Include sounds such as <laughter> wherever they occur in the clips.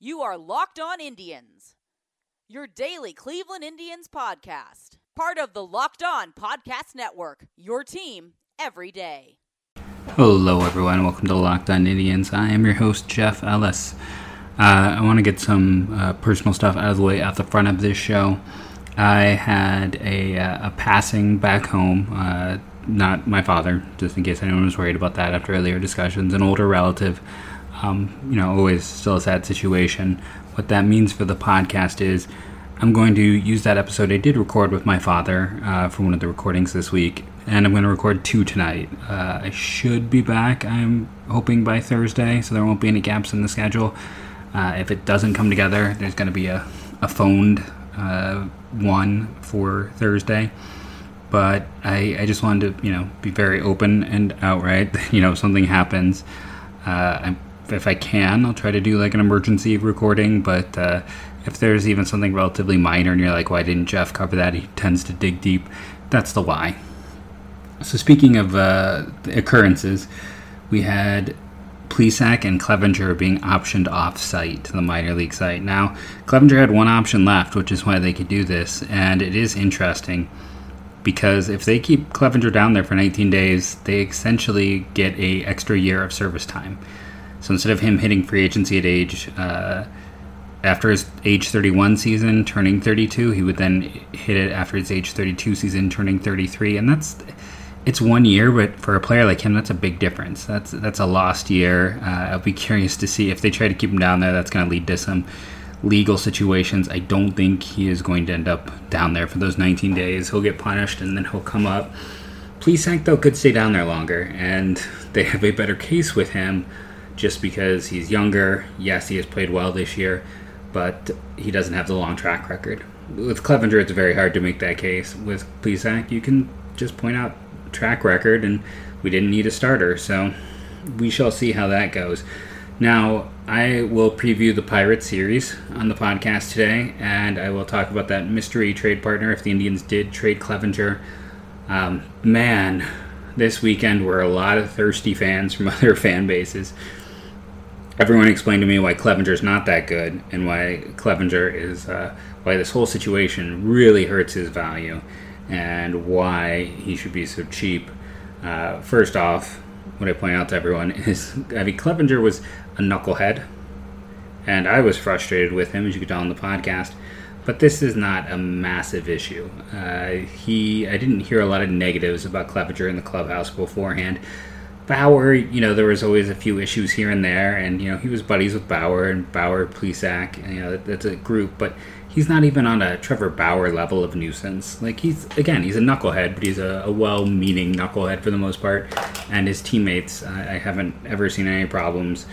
You are Locked On Indians, your daily Cleveland Indians podcast. Part of the Locked On Podcast Network, your team every day. Hello, everyone. Welcome to Locked On Indians. I am your host, Jeff Ellis. Uh, I want to get some uh, personal stuff out of the way at the front of this show. I had a, uh, a passing back home, uh, not my father, just in case anyone was worried about that after earlier discussions, an older relative um, you know, always still a sad situation. What that means for the podcast is I'm going to use that episode I did record with my father uh, for one of the recordings this week, and I'm going to record two tonight. Uh, I should be back, I'm hoping, by Thursday, so there won't be any gaps in the schedule. Uh, if it doesn't come together, there's going to be a, a phoned uh, one for Thursday. But I, I just wanted to, you know, be very open and outright. <laughs> You know, something happens. Uh, I'm if I can, I'll try to do like an emergency recording. But uh, if there's even something relatively minor and you're like, why didn't Jeff cover that? He tends to dig deep. That's the why. So speaking of uh, occurrences, we had Plesac and Clevinger being optioned off site to the minor league site. Now, Clevinger had one option left, which is why they could do this, and it is interesting because if they keep Clevinger down there for 19 days, they essentially get a extra year of service time. So instead of him hitting free agency at age uh, after his age 31 season, turning 32, he would then hit it after his age 32 season, turning 33, and that's it's one year, but for a player like him, that's a big difference. That's that's a lost year. Uh, I'll be curious to see if they try to keep him down there. That's going to lead to some legal situations. I don't think he is going to end up down there for those 19 days. He'll get punished, and then he'll come up. Plesac though could stay down there longer, and they have a better case with him just because he's younger. Yes, he has played well this year, but he doesn't have the long track record. With Clevinger, it's very hard to make that case. With Plesac, you can just point out track record, and we didn't need a starter, so we shall see how that goes. Now, I will preview the Pirates series on the podcast today, and I will talk about that mystery trade partner if the Indians did trade Clevinger. Um, man, this weekend were a lot of thirsty fans from <laughs> other fan bases everyone explained to me why Clevinger's not that good and why Clevinger is uh, why this whole situation really hurts his value and why he should be so cheap. Uh, first off, what I point out to everyone <laughs> is I mean Clevinger was a knucklehead, and I was frustrated with him as you could tell on the podcast. But this is not a massive issue. Uh, he, I didn't hear a lot of negatives about Clevinger in the clubhouse beforehand. Bauer, you know, there was always a few issues here and there, and you know, he was buddies with Bauer and Bauer, Plesac, and you know, that's a group, but he's not even on a Trevor Bauer level of nuisance. Like he's again, he's a knucklehead, but he's a, a well-meaning knucklehead for the most part, and his teammates, I, I haven't ever seen any problems.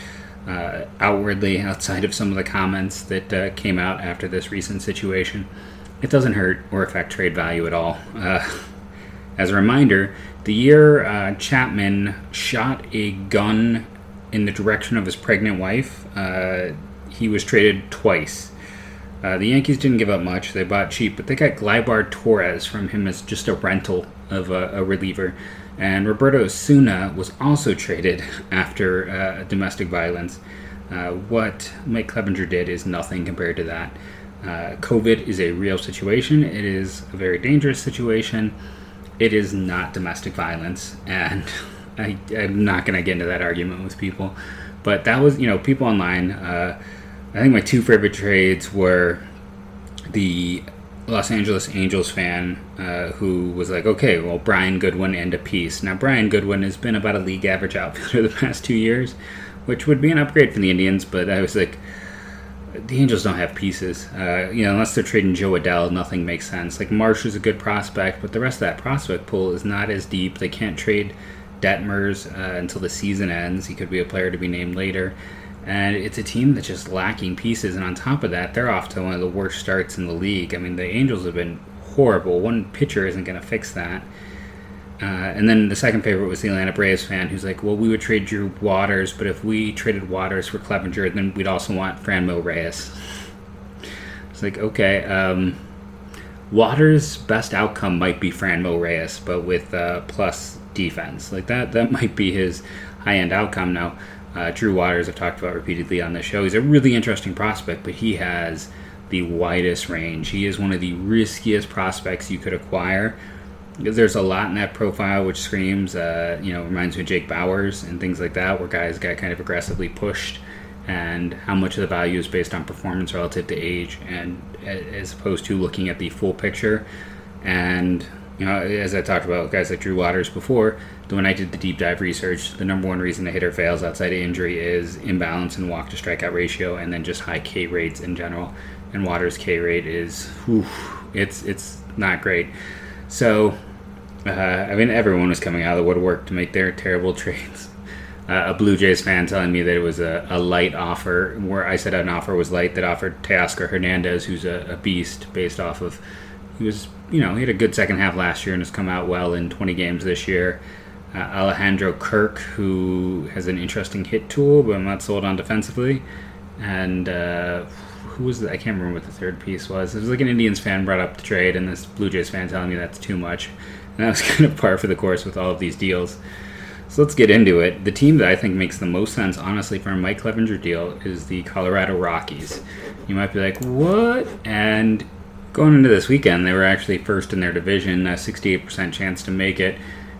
Uh, outwardly, outside of some of the comments that uh, came out after this recent situation, it doesn't hurt or affect trade value at all. Uh, as a reminder, the year uh, Chapman shot a gun in the direction of his pregnant wife, uh, he was traded twice. Uh, the Yankees didn't give up much. They bought cheap, but they got Gleyber Torres from him as just a rental of a, a reliever. And Roberto Osuna was also traded <laughs> after uh, domestic violence. Uh, what Mike Clevinger did is nothing compared to that. Uh, COVID is a real situation. It is a very dangerous situation it is not domestic violence, and <laughs> I, am not going to get into that argument with people. But that was, you know, people online. Uh, I think my two favorite trades were the Los Angeles Angels fan uh, who was like, okay, well, Brian Goodwin and a piece. Now, Brian Goodwin has been about a league average outfielder <laughs> the past two years, which would be an upgrade for the Indians, but I was like, the Angels don't have pieces. Uh, you know, unless they're trading Jo Adell, nothing makes sense. Like Marsh is a good prospect, but the rest of that prospect pool is not as deep. They can't trade Detmers uh, until the season ends. He could be a player to be named later. And it's a team that's just lacking pieces. And on top of that, they're off to one of the worst starts in the league. I mean, the Angels have been horrible. One pitcher isn't going to fix that. Uh, and then the second favorite was the Atlanta Braves fan who's like, well, we would trade Drew Waters, but if we traded Waters for Clevinger, then we'd also want Franmil Reyes. It's like, okay, um, Waters' best outcome might be Franmil Reyes, but with uh, plus defense. Like that, that <laughs> might be his high end outcome now. Uh, Drew Waters, I've talked about repeatedly on the show. He's a really interesting prospect, but he has the widest range. He is one of the riskiest prospects you could acquire. There's a lot in that profile which screams, uh, you know, reminds me of Jake Bauers and things like that, where guys get kind of aggressively pushed, and how much of the value is based on performance relative to age, and as opposed to looking at the full picture. And you know, as I talked about guys like Drew Waters before, when I did the deep dive research, the number one reason the hitter fails outside of injury is imbalance in walk to strikeout ratio, and then just high K rates in general. And Waters' K rate is, whew, it's it's not great. So, uh, I mean, everyone was coming out of the woodwork to make their terrible <laughs> trades. Uh, a Blue Jays fan telling me that it was a, a, light offer, where I said an offer was light that offered Teoscar Hernandez, who's a, a beast, based off of he was you know, he had a good second half last year and has come out well in 20 games this year. Uh, Alejandro Kirk, who has an interesting hit tool, but I'm not sold on defensively. And uh, who was the, I can't remember what the third piece was. It was like an Indians fan brought up the trade, and this Blue Jays fan telling me that's too much. <laughs> And that was kind of par for the course with all of these deals. So let's get into it. The team that I think makes the most sense, honestly, for a Mike Clevinger deal is the Colorado Rockies. You might be like, what? And Going into this weekend, they were actually first in their division, a 68% chance to make it.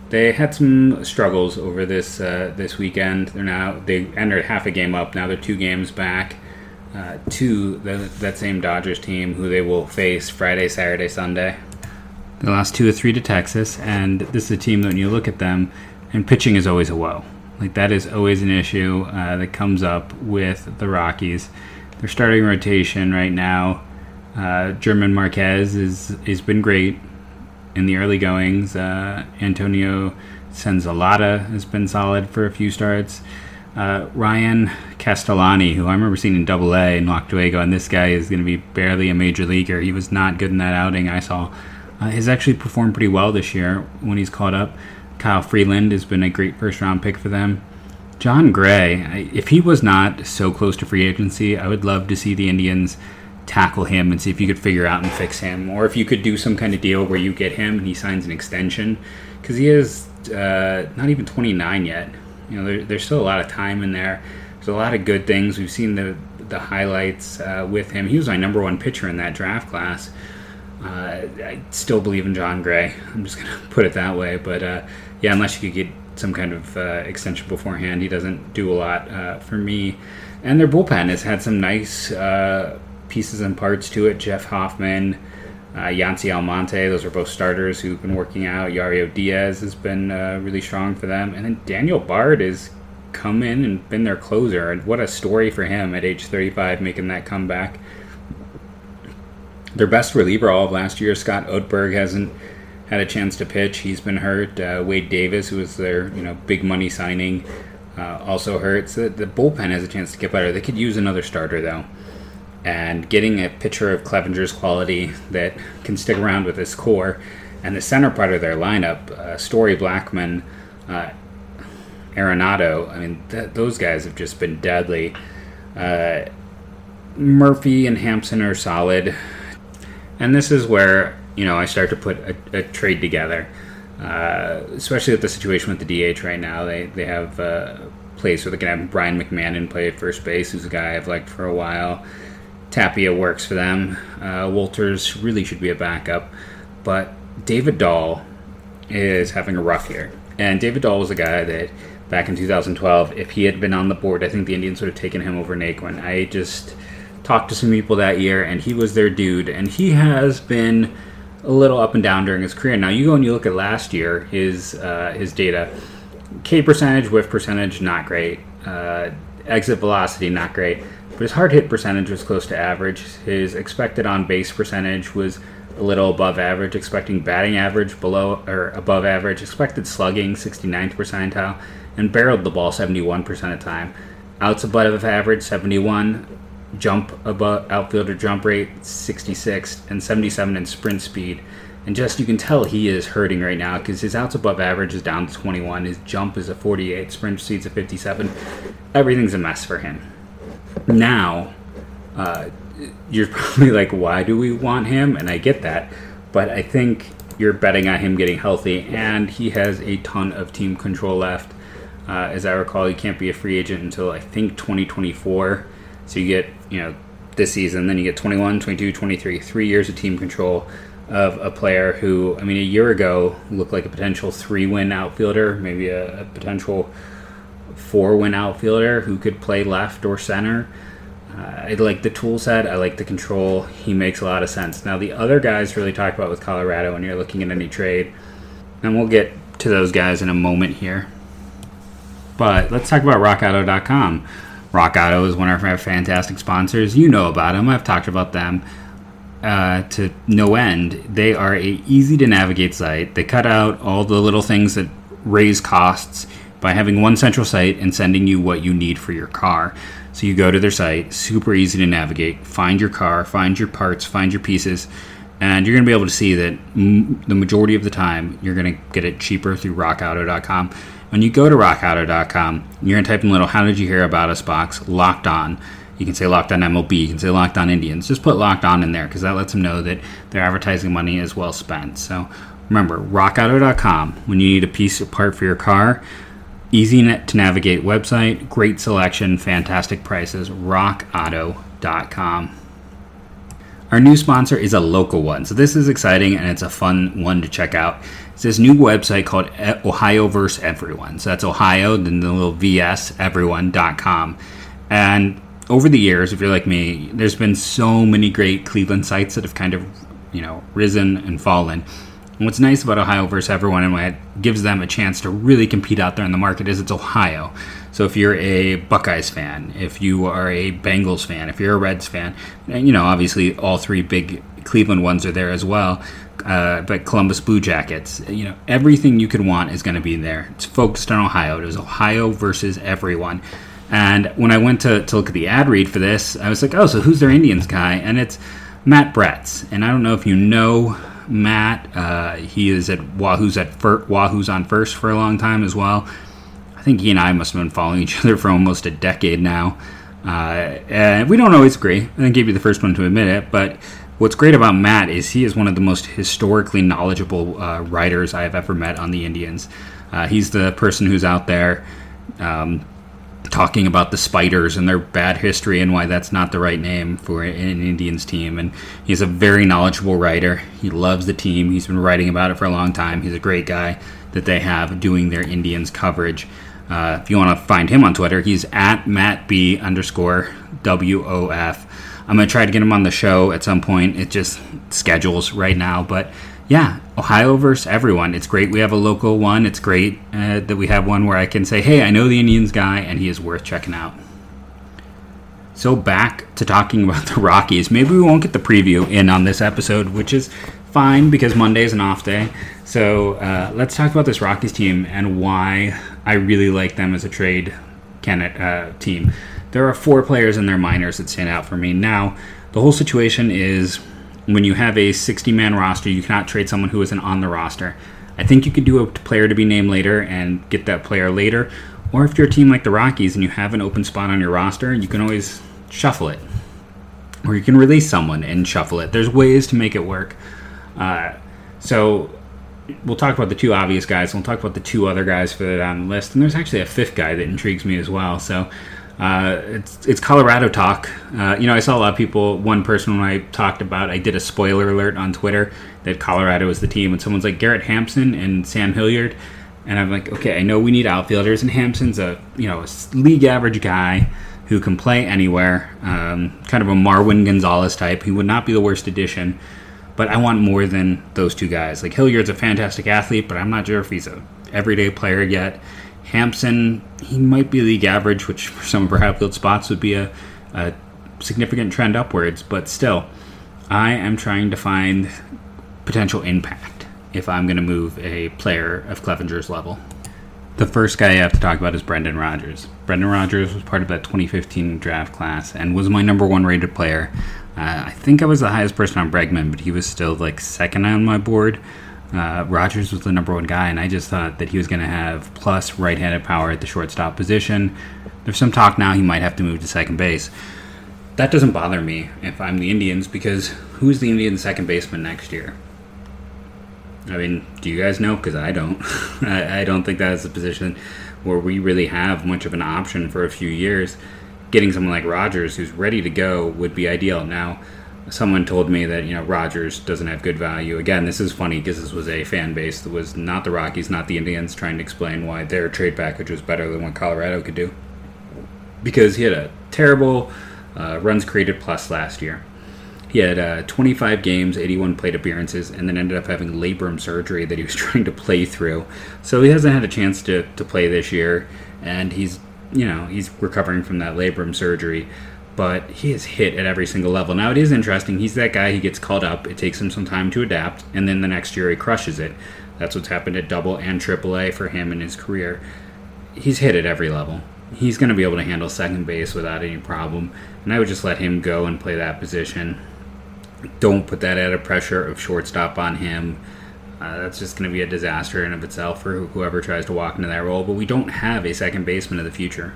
They had some struggles over this uh, this weekend. They're now they entered half a game up. Now they're two games back uh, to the, that same Dodgers team, who they will face Friday, Saturday, Sunday. They lost two or three to Texas, and this is a team that when you look at them, and pitching is always a woe. Like that is always an issue uh, that comes up with the Rockies. Their starting rotation right now uh, German Marquez is has been great in the early goings. Uh, Antonio Senzatela has been solid for a few starts. Uh, Ryan Castellani, who I remember seeing in Double A in Duego, and this guy is going to be barely a major leaguer. He was not good in that outing I saw. Uh, he's actually performed pretty well this year when he's caught up. Kyle Freeland has been a great first round pick for them. Jon Gray, if he was not so close to free agency, I would love to see the Indians tackle him and see if you could figure out and fix him, or if you could do some kind of deal where you get him and he signs an extension, because he is uh, not even 29 yet. You know, there, there's still a lot of time in there. There's a lot of good things. We've seen the the highlights uh, with him. He was my number one pitcher in that draft class. Uh, I still believe in Jon Gray. I'm just gonna <laughs> put it that way. But uh, yeah, unless you could get some kind of uh, extension beforehand, he doesn't do a lot uh, for me. And their bullpen has had some nice pieces and parts to it. Jeff Hoffman, uh, Yency Almonte, those are both starters who've been working out. Jairo Diaz has been uh, really strong for them. And then Daniel Bard has come in and been their closer. And what a story for him at age 35 making that comeback. Their best reliever all of last year, Scott Oberg, hasn't had a chance to pitch. He's been hurt. Uh, Wade Davis, who was their you know big money signing, uh, also hurt. So the bullpen has a chance to get better. They could use another starter though and getting a pitcher of Clevinger's quality that can stick around with his core. And the center part of their lineup, uh, Story Blackmon, uh, Arenado, I mean, th- those guys have just been deadly. Uh, Murphy and Hampson are solid. And this is where, you know, I start to put a, a trade together. Uh, especially with the situation with the DH right now. They, they have uh, place where they can have Brian McMahon play at first base, who's a guy I've liked for a while. Tapia works for them. Uh, Wolters really should be a backup, but David Dahl is having a rough year. And David Dahl was a guy that back in 2012, if he had been on the board, I think the Indians would have taken him over Naquin. I just talked to some people that year, and he was their dude. And he has been a little up and down during his career. Now you go and you look at last year, his uh, his data, K percentage, whiff percentage, not great. Uh, exit velocity, not great. But his hard hit percentage was close to average. His expected on base percentage was a little above average, expecting batting average below or above average, expected slugging 69th percentile, and barreled the ball 71% of the time. Outs above average 71, jump above outfielder jump rate 66, and 77 in sprint speed. And just you can tell he is hurting right now because his outs above average is down to 21, his jump is a 48, sprint speed's a 57. Everything's a mess for him now uh, you're <laughs> probably like, why do we want him? And I get that, but I think you're betting on him getting healthy, and he has a ton of team control left. Uh, as I recall, he can't be a free agent until I think 2024. So you get, you know, this season, then you get 21, 22, 23, three years of team control of a player who, I mean, a year ago looked like a potential three win outfielder, maybe a, a potential four win outfielder who could play left or center. Uh, I like the tool set. I like the control. He makes a lot of sense. Now, the other guys really talk about with Colorado when you're looking at any trade, and we'll get to those guys in a moment here. But let's talk about RockAuto.com. Rock Auto is one of our fantastic sponsors. You know about them. I've talked about them uh, to no end. They are a easy to navigate site. They cut out all the little things that raise costs by having one central site and sending you what you need for your car. So you go to their site, super easy to navigate, find your car, find your parts, find your pieces, and you're going to be able to see that m- the majority of the time you're going to get it cheaper through rockauto.com. When you go to rockauto.com, you're going to type in little how did you hear about us box locked on. You can say locked on MLB, you can say locked on Indians. Just put locked on in there because that lets them know that their advertising money is well spent. So remember, rockauto.com when you need a piece of part for your car. Easy to navigate website, great selection, fantastic prices. RockAuto.com. Our new sponsor is a local one, so this is exciting and it's a fun one to check out. It's this new website called Ohio Verse Everyone. So that's Ohio, then the little VS everyone.com. And over the years, if you're like me, there's been so many great Cleveland sites that have kind of, you know, risen and fallen. And what's nice about Ohio versus everyone and what gives them a chance to really compete out there in the market is it's Ohio. So if you're a Buckeyes fan, if you are a Bengals fan, if you're a Reds fan, and you know obviously all three big Cleveland ones are there as well. Uh, but Columbus Blue Jackets, you know everything you could want is going to be there. It's focused on Ohio. It was Ohio versus everyone. And when I went to, to look at the ad read for this, I was like, oh, so who's their Indians guy? And it's Matt Bretz. And I don't know if you know Matt. Uh, he is at Wahoo's at fir- Wahoo's on first for a long time as well. I think he and I must have been following <laughs> each other for almost a decade now. Uh, and we don't always agree. I think he'd be the first one to admit it. But what's great about Matt is he is one of the most historically knowledgeable uh, writers I have ever met on the Indians. Uh, he's the person who's out there. Um, talking about the spiders and their bad history and why that's not the right name for an Indians team. And he's a very knowledgeable writer. He loves the team. He's been writing about it for a long time. He's a great guy that they have doing their Indians coverage. Uh, if you want to find him on Twitter, he's at Matt B underscore WOF. I'm going to try to get him on the show at some point. It just schedules right now, but yeah, Ohio versus everyone. It's great we have a local one. It's great uh, that we have one where I can say, hey, I know the Indians guy, and he is worth checking out. So, back to talking <laughs> about the Rockies. Maybe we won't get the preview in on this episode, which is fine because Monday is an off day. So, uh, let's talk about this Rockies team and why I really like them as a trade candidate uh, team. There are four players in their minors that stand out for me. Now, the whole situation is when you have a 60 man roster, you cannot trade someone who isn't on the roster. I think you could do a player to be named later and get that player later. Or if you're a team like the Rockies and you have an open spot on your roster, you can always shuffle it. Or you can release someone and shuffle it. There's ways to make it work. Uh, so we'll talk about the two obvious guys. We'll talk about the two other guys further down the list. And there's actually a fifth guy that intrigues me as well. So uh, it's it's Colorado talk. Uh, you know, I saw a lot of people. One person when I talked about, I did a spoiler alert on Twitter that Colorado was the team, and someone's like Garrett Hampson and Sam Hilliard, and I'm like, okay, I know we need outfielders, and Hampson's a you know a league average guy who can play anywhere, um, kind of a Marwin Gonzalez type. He would not be the worst addition, but I want more than those two guys. Like Hilliard's a fantastic athlete, but I'm not sure if he's a everyday player yet. Hampson, he might be league average, which for some of our outfield spots would be a, a significant trend upwards, but still, I am trying to find potential impact if I'm going to move a player of Clevinger's level. The first guy I have to talk about is Brendan Rodgers. Brendan Rodgers was part of that 2015 draft class and was my number one rated player. Uh, I think I was the highest person on Bregman, but he was still like second on my board. Uh, Rodgers was the number one guy, and I just thought that he was going to have plus right handed power at the shortstop position. There's some talk now he might have to move to second base. That doesn't bother me if I'm the Indians because who's the Indians' second baseman next year? I mean, do you guys know? Because I don't. <laughs> I, I, don't think that is the position where we really have much of an option for a few years, getting someone like Rodgers who's ready to go would be ideal. Now, someone told me that you know Rodgers doesn't have good value. Again, this is funny because this was a fan base that was not the Rockies, not the Indians, trying to explain why their trade package was better than what Colorado could do. Because he had a terrible uh, runs created plus last year. He had uh, 25 games, 81 plate appearances, and then ended up having labrum surgery that he was <laughs> trying to play through. So he hasn't had a chance to, to play this year, and he's you know he's recovering from that labrum surgery but he is hit at every single level. Now it is interesting. He's that guy. He gets called up. It takes him some time to adapt, and then the next year he crushes it. That's what's happened at Double and Triple A for him in his career. He's hit at every level. He's going to be able to handle second base without any problem, and I would just let him go and play that position. Don't put that added pressure of shortstop on him. Uh, that's just going to be a disaster in of itself for whoever tries to walk into that role. But we don't have a second baseman of the future.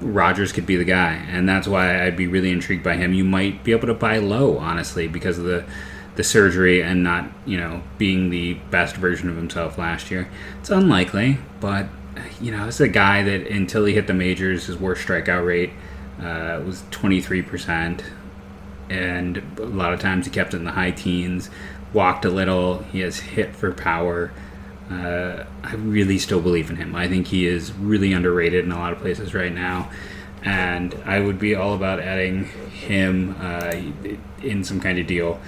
Rodgers could be the guy, and that's why I'd be really intrigued by him. You might be able to buy low, honestly, because of the the surgery and not, you know, being the best version of himself last year. It's unlikely, but you know, it's a guy that until he hit the majors, his worst strikeout rate uh, was 23%, and a lot of times he kept in the high teens. Walked a little. He has hit for power. Uh, I really still believe in him. I think he is really underrated in a lot of places right now, and I would be all about adding him uh, in some kind of deal,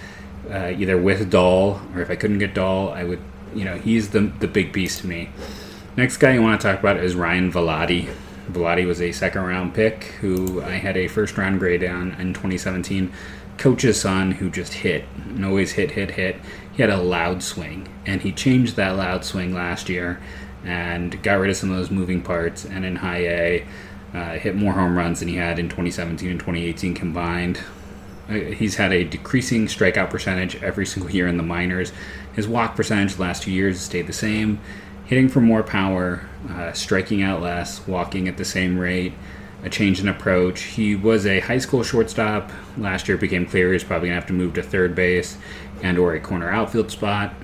uh, either with Dahl or if I couldn't get Dahl, I would. You know, he's the the big beast to me. Next guy you want to talk about is Ryan Vilade. Vilade was a second round pick who I had a first round grade on in 2017. Coach's son who just hit and always hit, hit, hit he had a loud swing, and he changed that loud swing last year and got rid of some of those moving parts. And in high A, uh, hit more home runs than he had in 2017 and 2018 combined. Uh, he's had a decreasing strikeout percentage every single year in the minors. His walk percentage the last two years has stayed the same. Hitting for more power, uh, striking out less, walking at the same rate, a change in approach. He was a high school shortstop. Last year it became clear he's probably going to have to move to third base and or a corner outfield spot.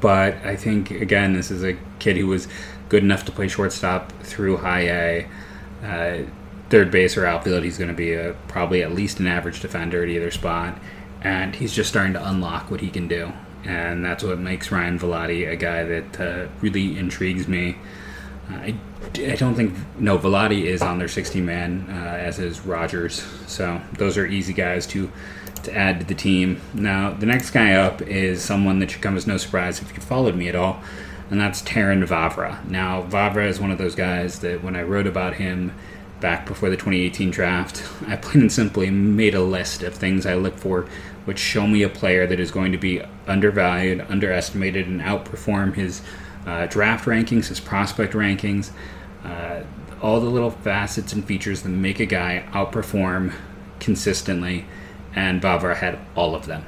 But I think again, this is a kid who was good enough to play shortstop through high A. Uh, third base or outfield, he's going to be a, probably at least an average defender at either spot, and he's just starting to unlock what he can do, and that's what makes Ryan Vilade a guy that uh, really intrigues me. I, I don't think no Vilade is on their 60 man uh, as is Rodgers, so those are easy guys to to add to the team. Now, the next guy up is someone that should come as no surprise if you followed me at all, and that's Terrin Vavra. Now, Vavra is one of those guys that when I wrote about him back before the 2018 draft, <laughs> I plain and simply made a list of things I look for which show me a player that is going to be undervalued, underestimated, and outperform his uh, draft rankings, his prospect rankings. Uh, all the little facets and features that make a guy outperform consistently and Vavra had all of them,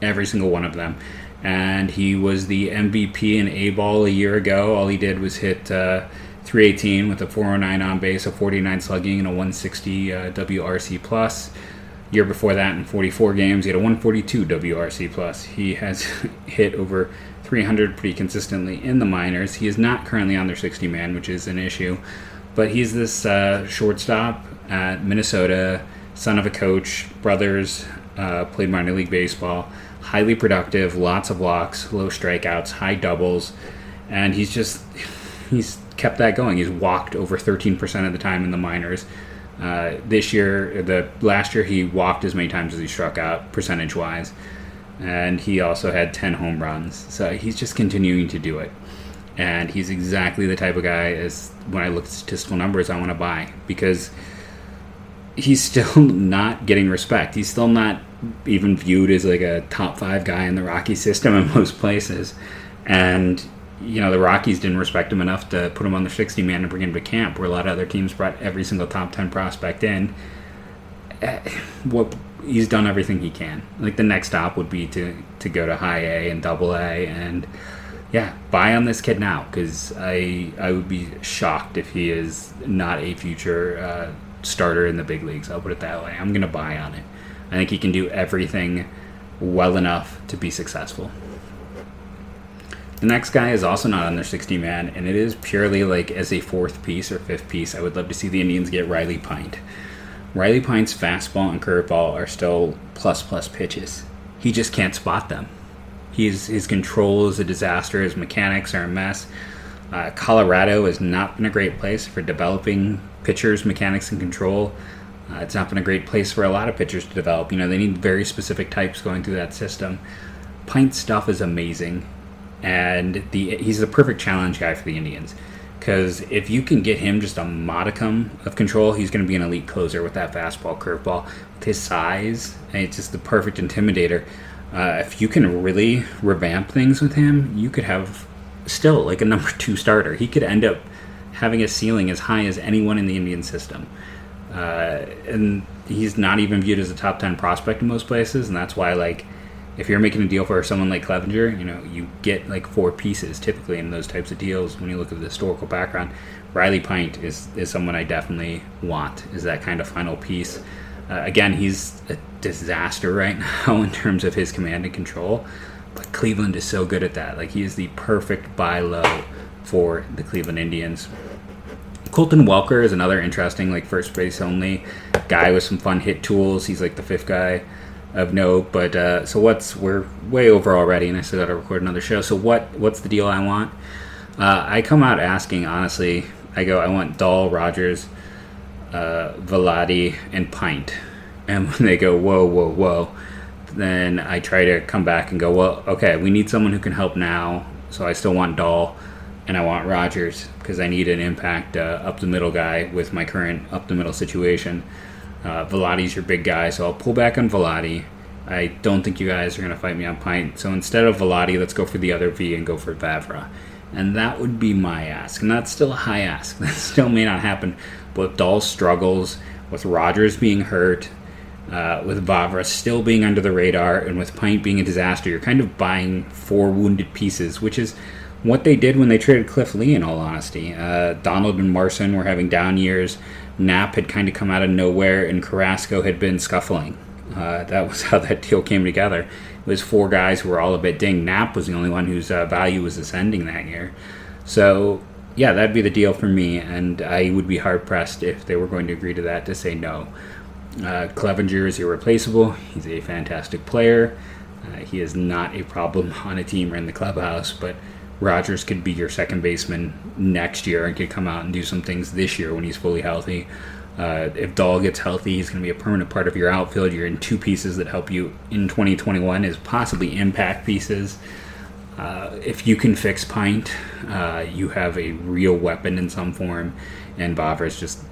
every single one of them. And he was the MVP in A ball a year ago. All he did was hit uh, 318 with a 409 on base, a 49 slugging, and a 160 uh, WRC plus. Year before that, in 44 games, he had a 142 WRC plus. He has <laughs> hit over 300 pretty consistently in the minors. He is not currently on their 60 man, which is an issue, but he's this uh, shortstop at Minnesota son of a coach, brothers, uh, played minor league baseball, highly productive, lots of walks, low strikeouts, high doubles, and he's just <sighs> he's kept that going. He's walked over 13% of the time in the minors. Uh, this year, the last year he walked as many times as he struck out percentage wise, and he also had 10 home runs. So he's just continuing to do it, and he's exactly the type of guy as when I look at statistical numbers I want to buy because he's still <laughs> not getting respect. He's still not even viewed as like a top five guy in the Rocky system in <laughs> most places. And you know the Rockies didn't respect him enough to put him on the 60 man and bring him to camp, where a lot of other teams brought every single top 10 prospect in. Eh, what he's done everything he can. Like the next stop would be to to go to high A and double A and yeah, buy on this kid now because I I would be shocked if he is not a future. Uh, starter in the big leagues. I'll put it that way. I'm to buy on it. I think he can do everything well enough to be successful. The next guy is also not on their 60 man, and it is purely like as a fourth piece or fifth piece. I would love to see the Indians get Riley Pint. Riley Pint's fastball and curveball are still plus plus pitches. He just can't spot them. He's, his control is a disaster. His mechanics are a mess. Uh, Colorado has not been a great place for developing pitchers' mechanics and control. Uh, it's not been a great place for a lot of pitchers to develop. You know, they need very specific types going through that system. Pint stuff is amazing, and the he's the perfect challenge guy for the Indians. Because if you can get him just a modicum of control, he's going to be an elite closer with that fastball, curveball, with his size. And it's just the perfect intimidator. Uh, if you can really revamp things with him, you could have still like a number two starter. He could end up having a ceiling as high as anyone in the Indian system. Uh, and he's not even viewed as a top 10 prospect in most places. And that's why, like, if you're making a deal for someone like Clevinger, you know, you get like four pieces typically in those types of deals when you look at the historical background. Riley Pint is, is someone I definitely want, is that kind of final piece. Uh, again, he's a disaster right <laughs> now in terms of his command and control, but Cleveland is so good at that. Like, he is the perfect buy low for the Cleveland Indians. Colton Welker is another interesting, like, first base only guy with some fun hit tools. He's like the fifth guy of note. But uh, so what's we're way over already, and I still got to record another show. So what what's the deal I want? Uh, I come out asking honestly. I go, I want Dahl, Rodgers, uh, Vilade, and Pint. And <laughs> when they go, whoa, whoa, whoa, then I try to come back and go, well, okay, we need someone who can help now. So I still want Dahl and I want Rodgers because I need an impact uh, up the middle guy with my current up the middle situation. Uh, Vilade's your big guy, so I'll pull back on Vilade. I don't think you guys are going to fight me on Pint. So instead of Vilade, let's go for the other V and go for Vavra. And that would be my ask. And that's still a high ask. <laughs> That still may not happen. But with Dahl struggles, with Rodgers being hurt, uh, with Vavra still being under the radar, and with Pint being a disaster, you're kind of buying four wounded pieces, which is what they did when they traded Cliff Lee, in all honesty. Uh, Donald and Marson were having down years. Knapp had kind of come out of nowhere, and Carrasco had been scuffling. Uh, that was <laughs> how that deal came together. It was four guys who were all a bit ding. Knapp was the only one whose uh, value was ascending that year. So, yeah, that'd be the deal for me, and I would be hard pressed if they were going to agree to that to say no. Uh, Clevinger is irreplaceable. He's a fantastic player. Uh, he is not a problem <laughs> on a team or in the clubhouse, but Rodgers could be your second baseman next year and could come out and do some things this year when he's fully healthy. Uh, if Dahl gets healthy, he's going to be a permanent part of your outfield. You're in two pieces that help you in 2021 is possibly impact pieces. Uh, if you can fix Pint, uh, you have a real weapon in some form, and is just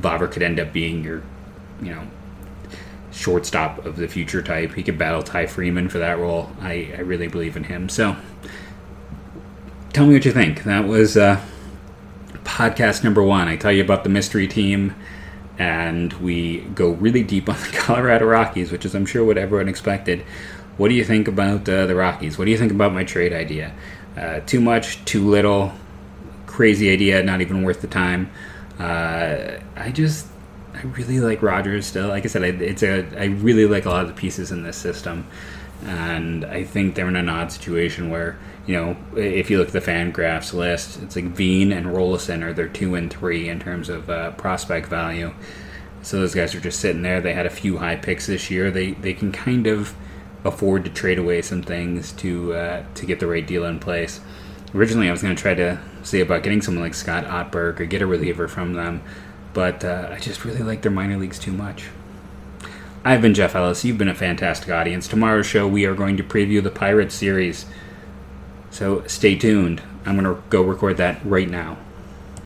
Vavra could end up being your, you know, shortstop of the future type. He could battle Ty Freeman for that role. I, I really believe in him. So tell me what you think. That was uh, podcast number one. I tell you about the mystery team, and we go really deep <laughs> on the Colorado Rockies, which is, I'm sure, what everyone expected. What do you think about uh, the Rockies? What do you think about my trade idea? Uh, too much, too little, crazy idea, not even worth the time. Uh, I just, I really like Rodgers still. Like I said, I, it's a, I really like a lot of the pieces in this system, and I think they're in an odd situation where you know, if you look at the Fangraphs list, it's like Veen and Rolison are their two and three in terms of uh, prospect value. So those guys are just sitting there. They had a few high picks this year. They they can kind of afford to trade away some things to uh, to get the right deal in place. Originally, I was going to try to see about getting someone like Scott Oberg or get a reliever from them, but uh, I just really like their minor leagues too much. I've been Jeff Ellis. You've been a fantastic audience. Tomorrow's show, we are going to preview the Pirates series. So stay tuned. I'm going to go record that right now.